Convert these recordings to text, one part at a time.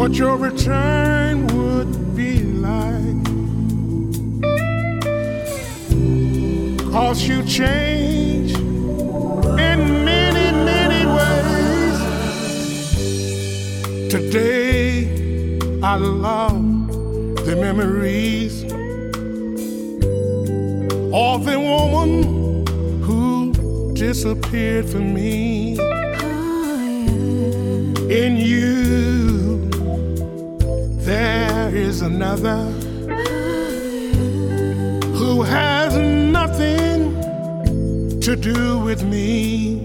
What your return would be like. Cause you change in many, many ways. Today, I love the memories of the woman who disappeared from me. Oh, in you, there is another who has nothing to do with me.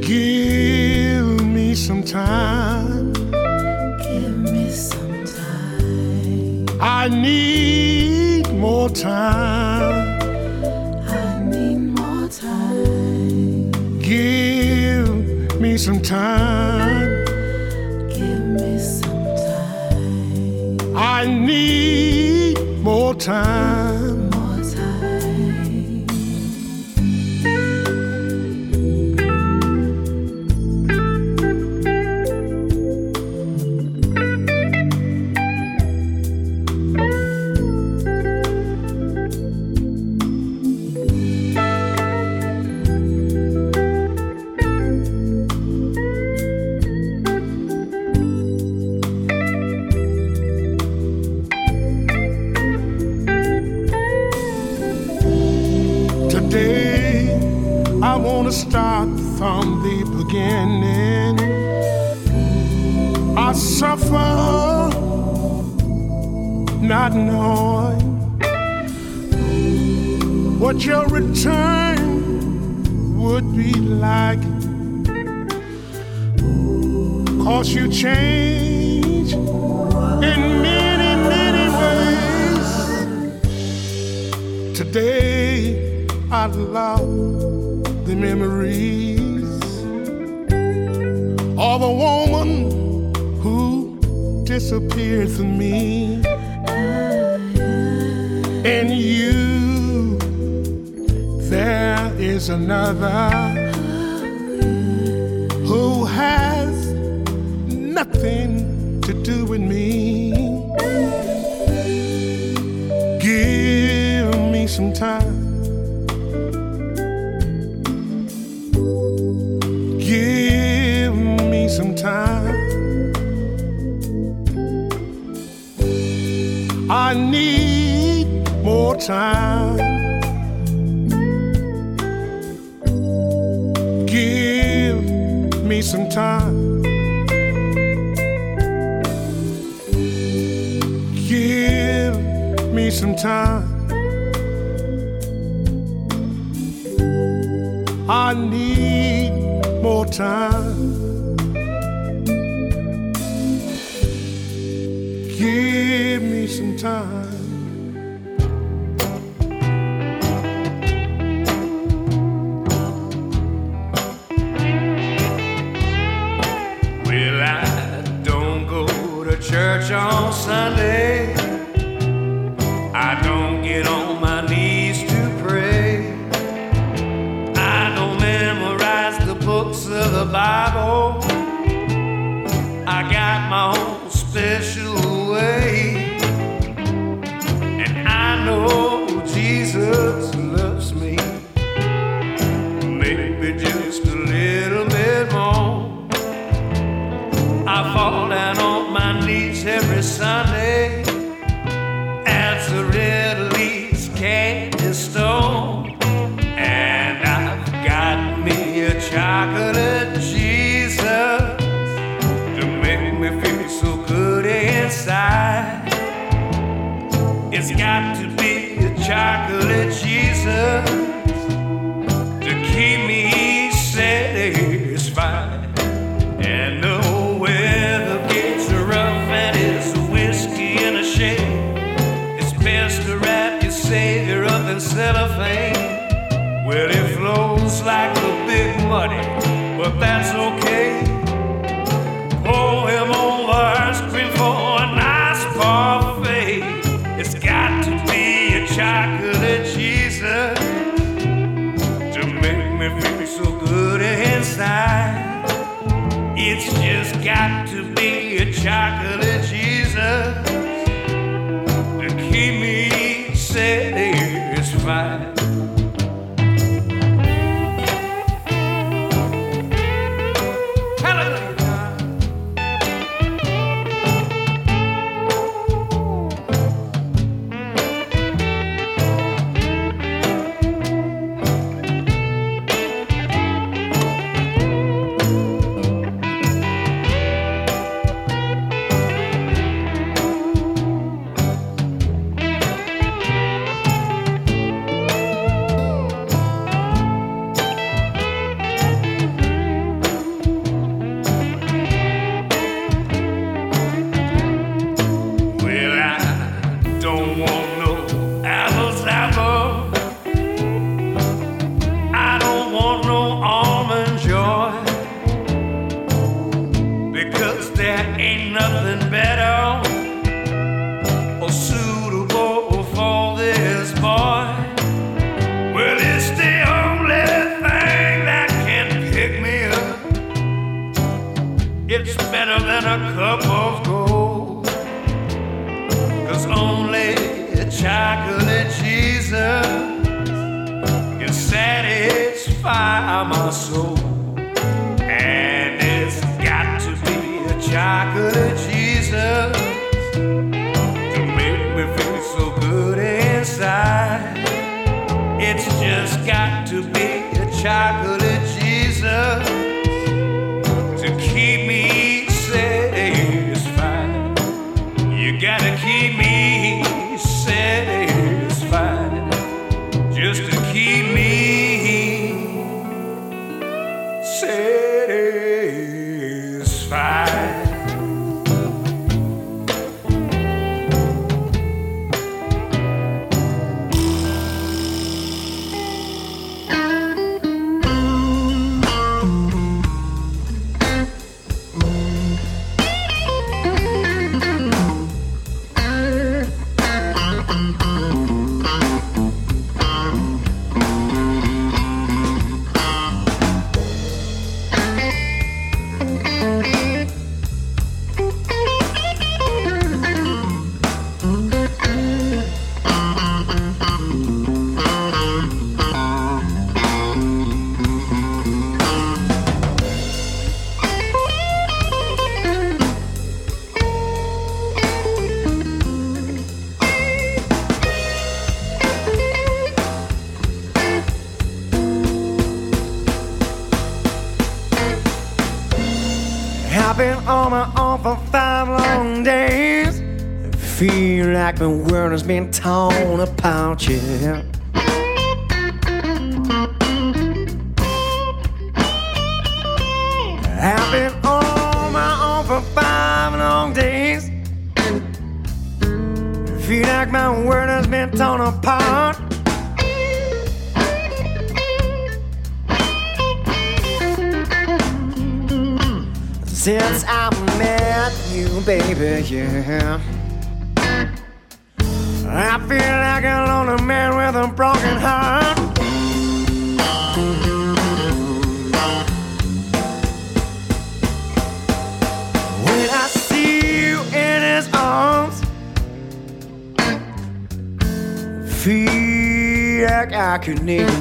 Give me some time. Give me some time. I need more time. I need more time. Give me some time. Need more time. Not knowing what your return would be like. Cause you change in many, many ways. Today, I love the memories of a woman who disappeared from me. And you, there is another who has nothing to do with me. Give me some time. Time. Give me some time. Give me some time. I need more time. Give me some time. Church on Sunday. I don't black world has been torn apart, yeah.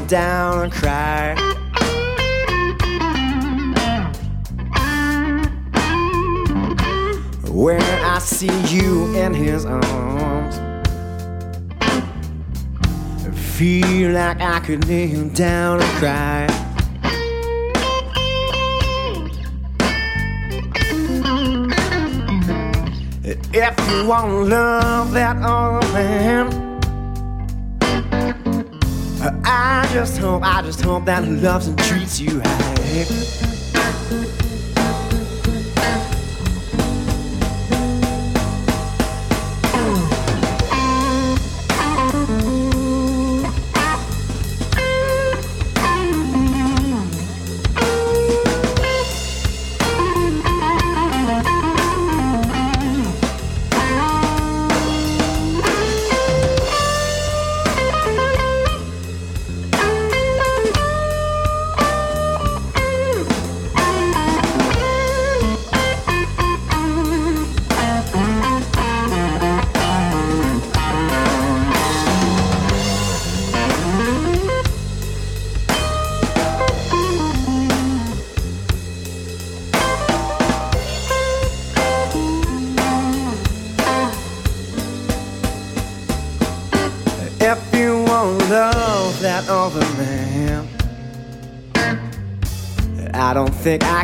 down and cry. When I see you in his arms, I feel like I could kneel down and cry. If you want love that old man. I just hope, I just hope that he loves and treats you right.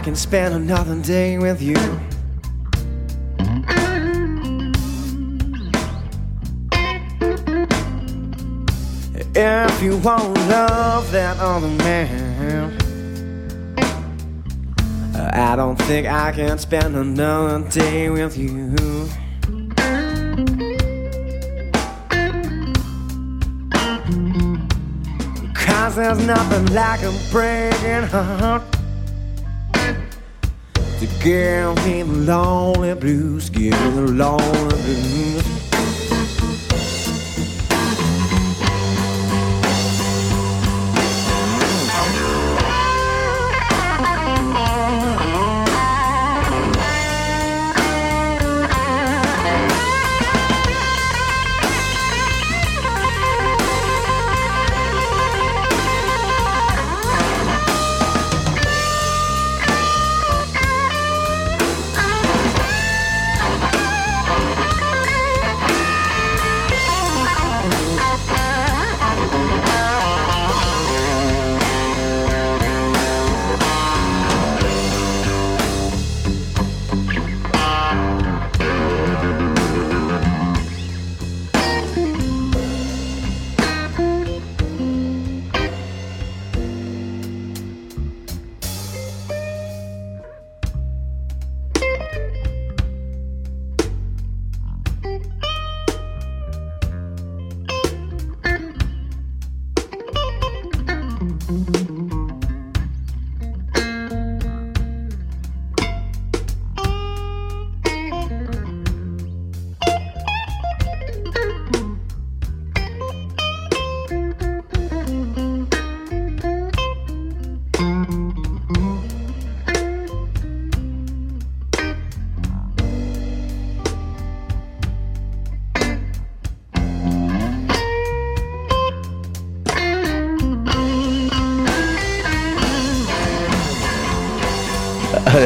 Can spend another day with you. If you won't love that other oh, man, uh, I don't think I can spend another day with you. Cause there's nothing like a breaking heart to give me the lonely blues, give me the lonely blues.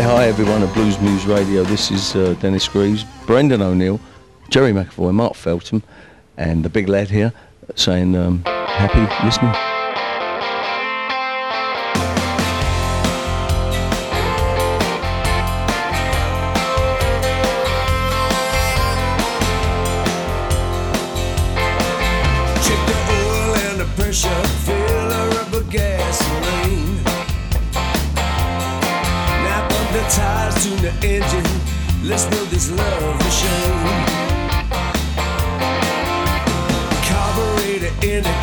Hi everyone at Blues Moose Radio. This is uh, Dennis Greaves, Brendan O'Neill, Gerry McAvoy, Mark Feltham, and the big lad here saying um, happy listening. Indicator,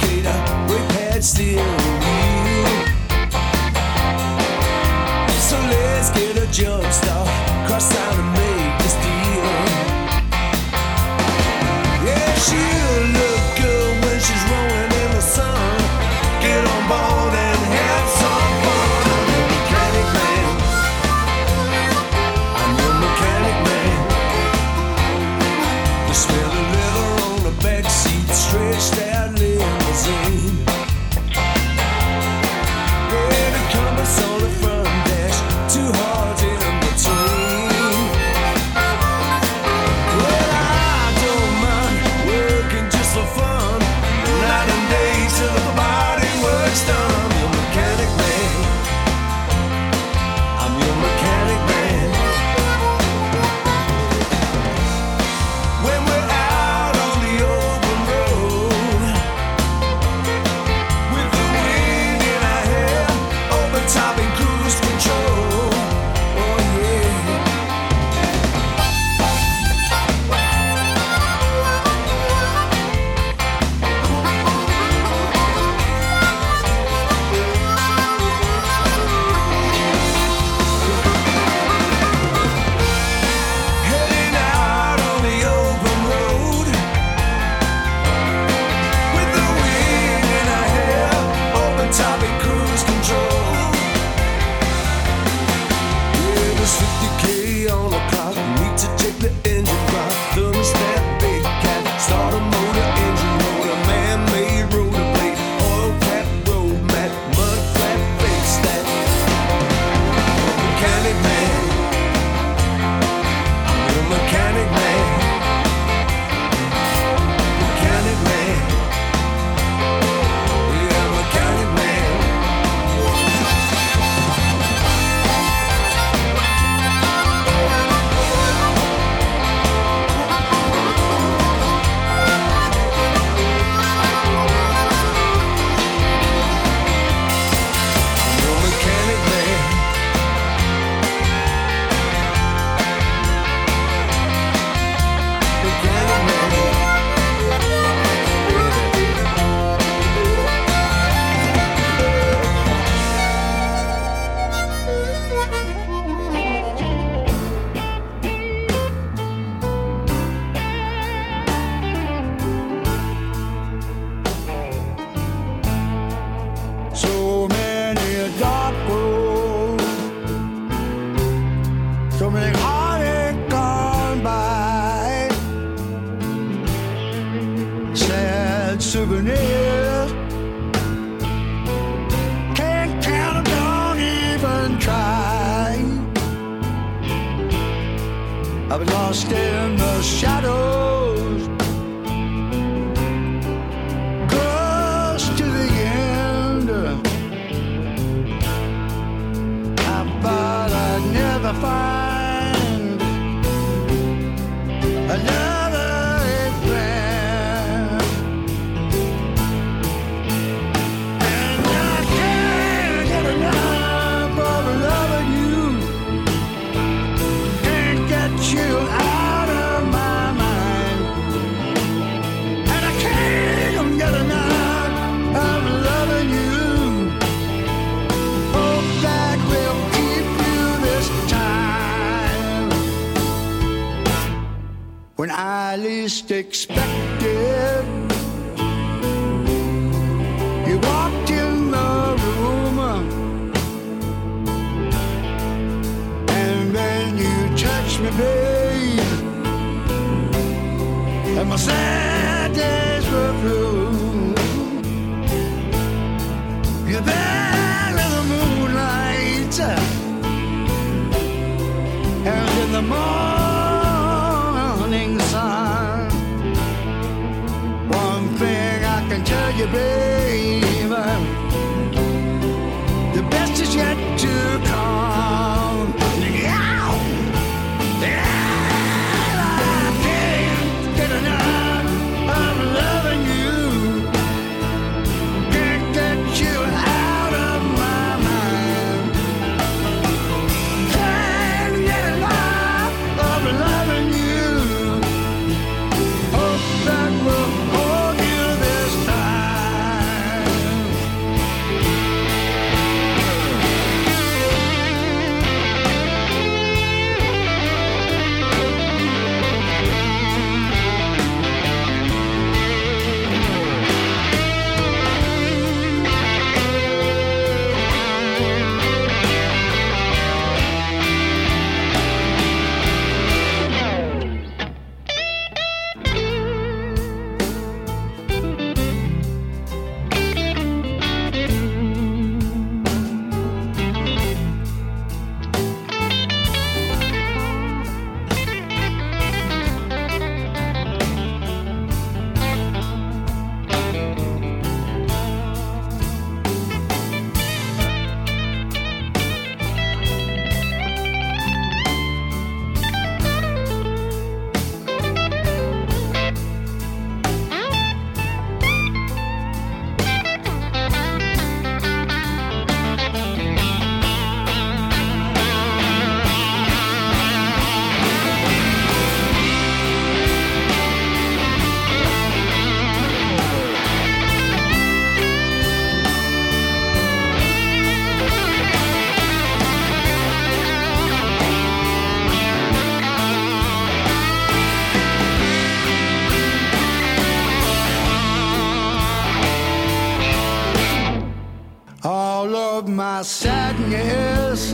all of my sadness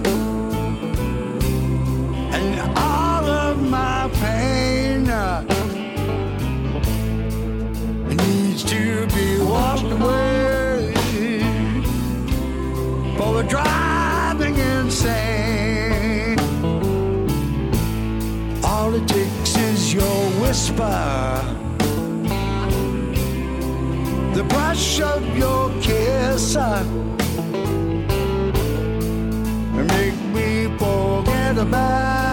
and all of my pain uh, needs to be washed away for we're driving insane. All it takes is your whisper the brush of your kiss. Uh, forget about.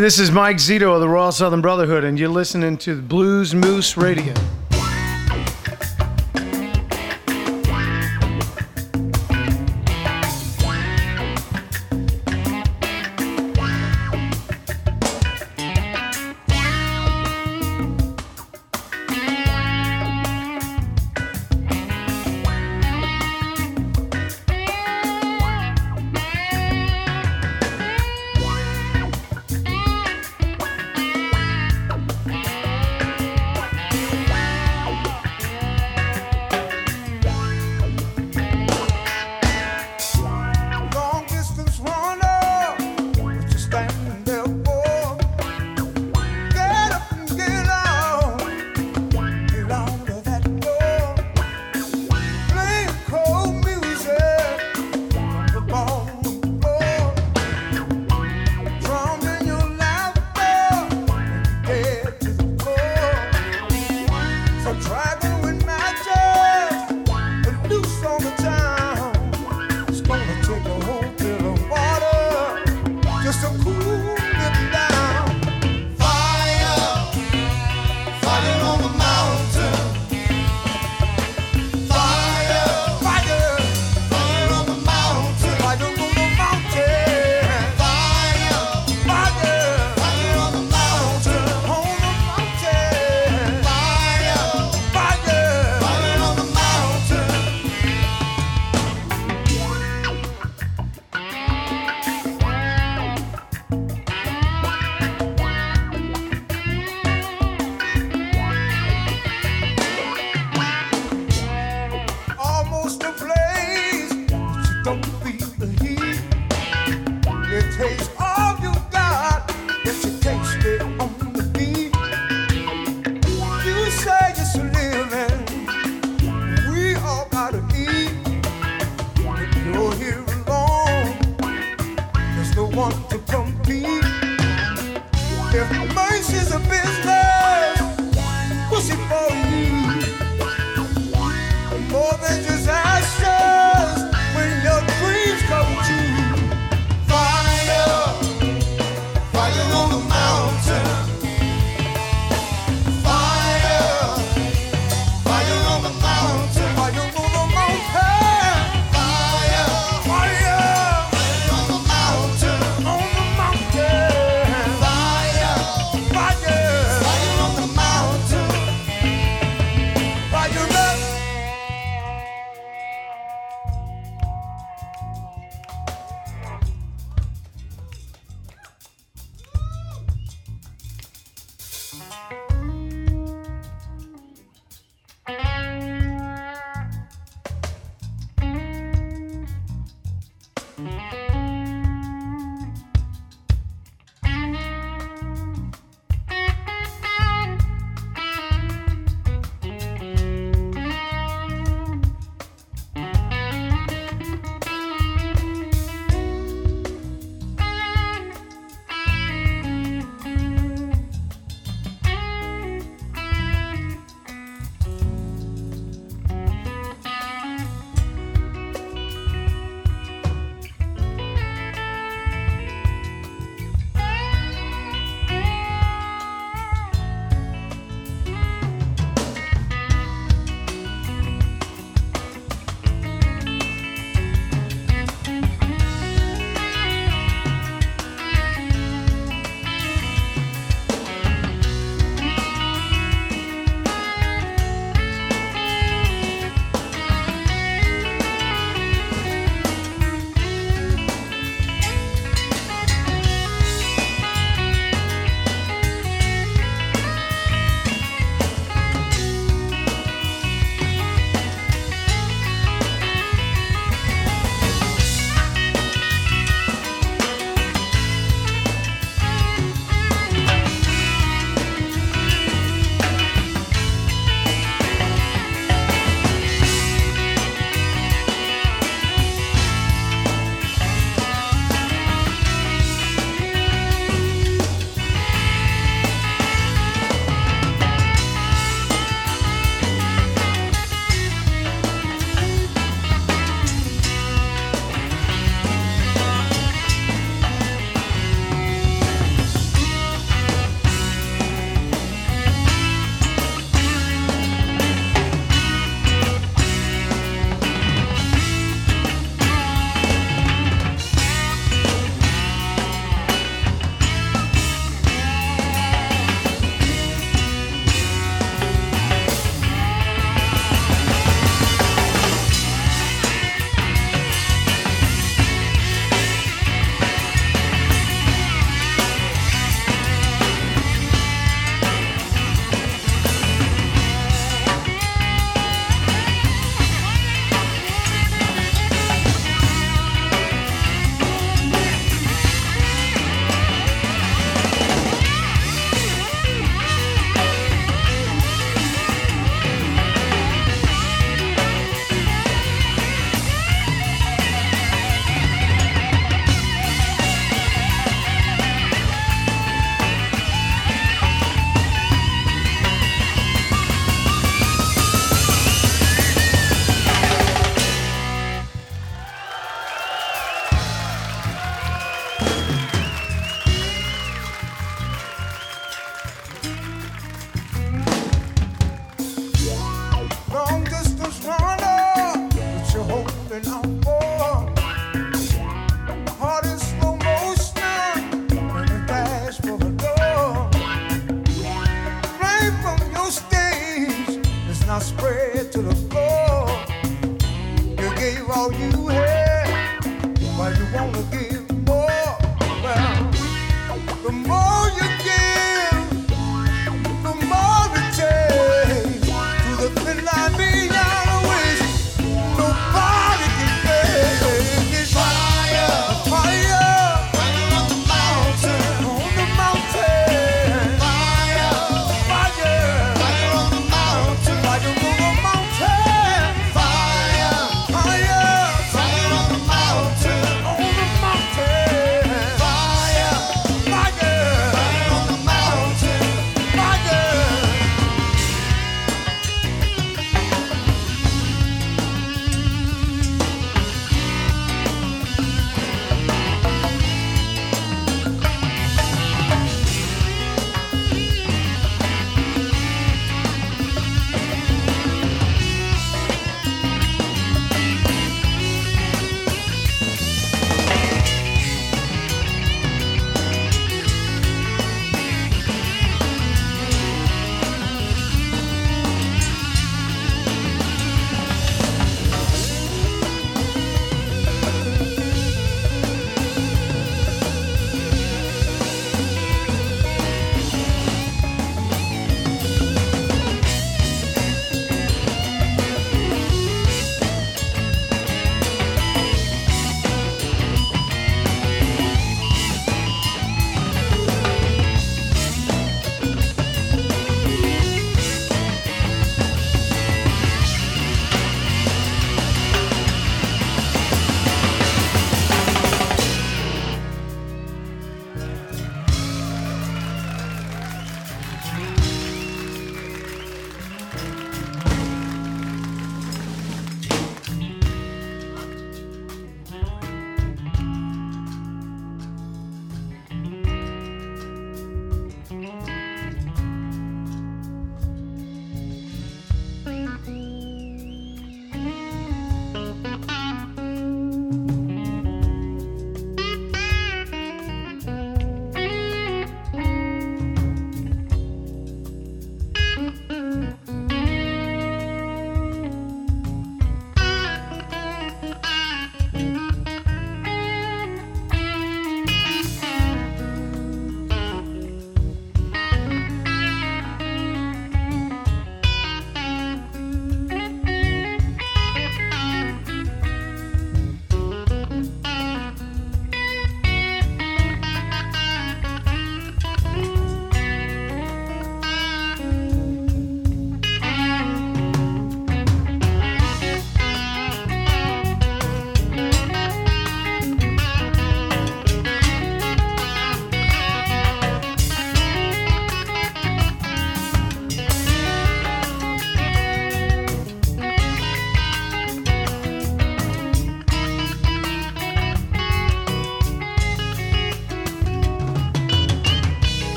This is Mike Zito of the Royal Southern Brotherhood, and you're listening to Blues Moose Radio.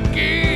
All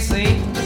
see.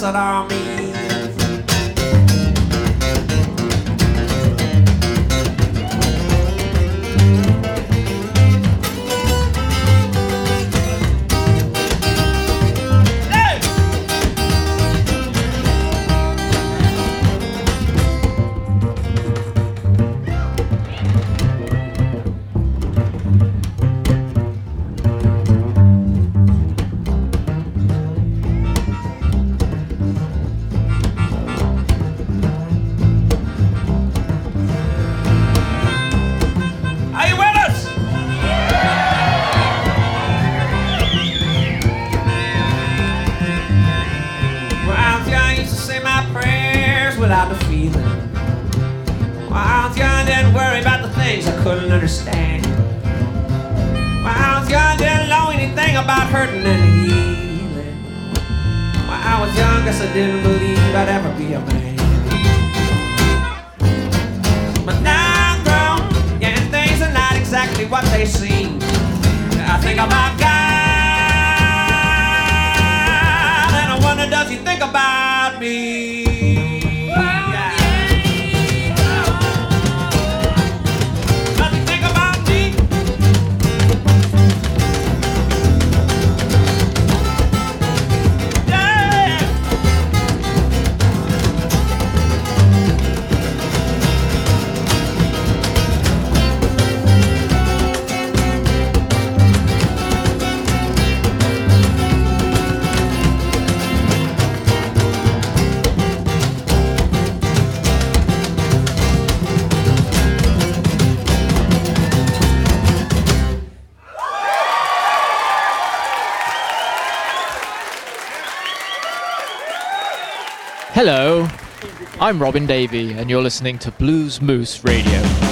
Desert Army. exactly what they see. I think about God, and I wonder, does he think about me? I'm Robin Davey, and you're listening to Blues Moose Radio.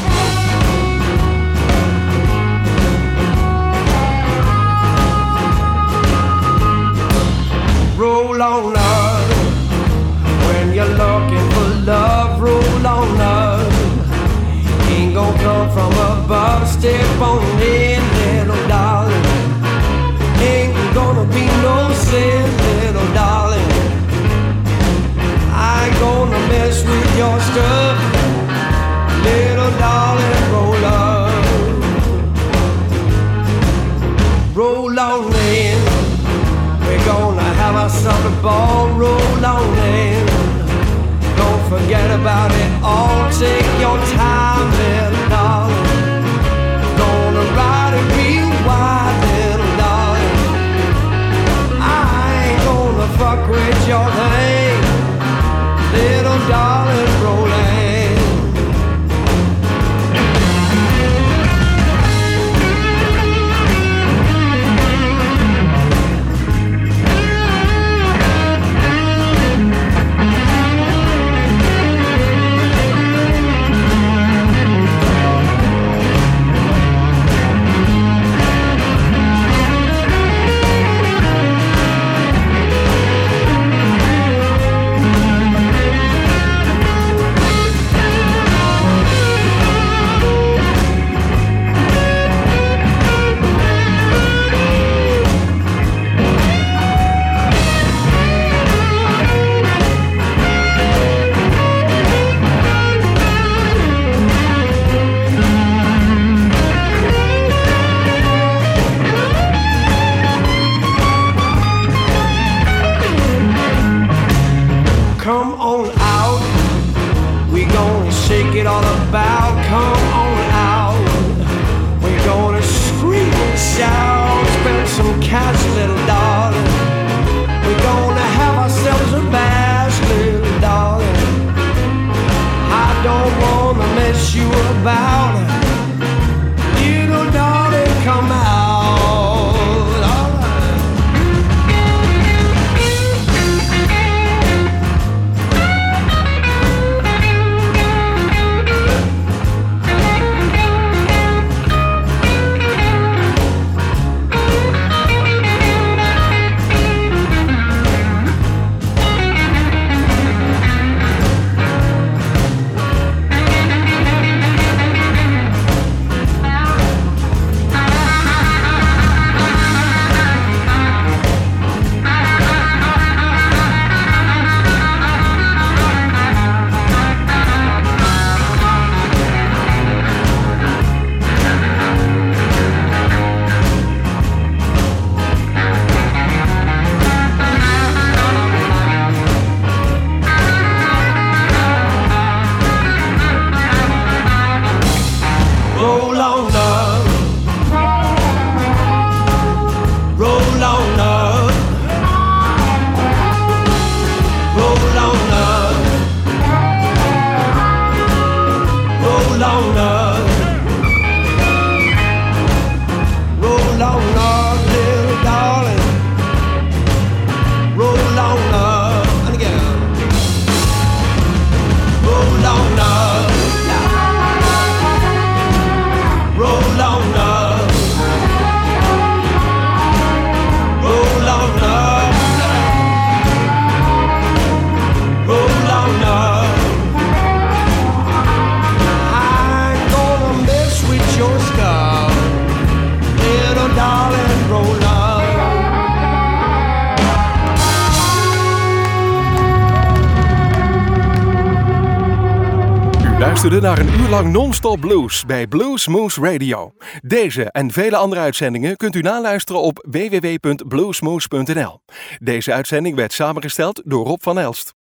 Non-stop blues bij Blues Moose Radio. Deze en vele andere uitzendingen kunt u naluisteren op www.bluesmoose.nl. Deze uitzending werd samengesteld door Rob van Elst.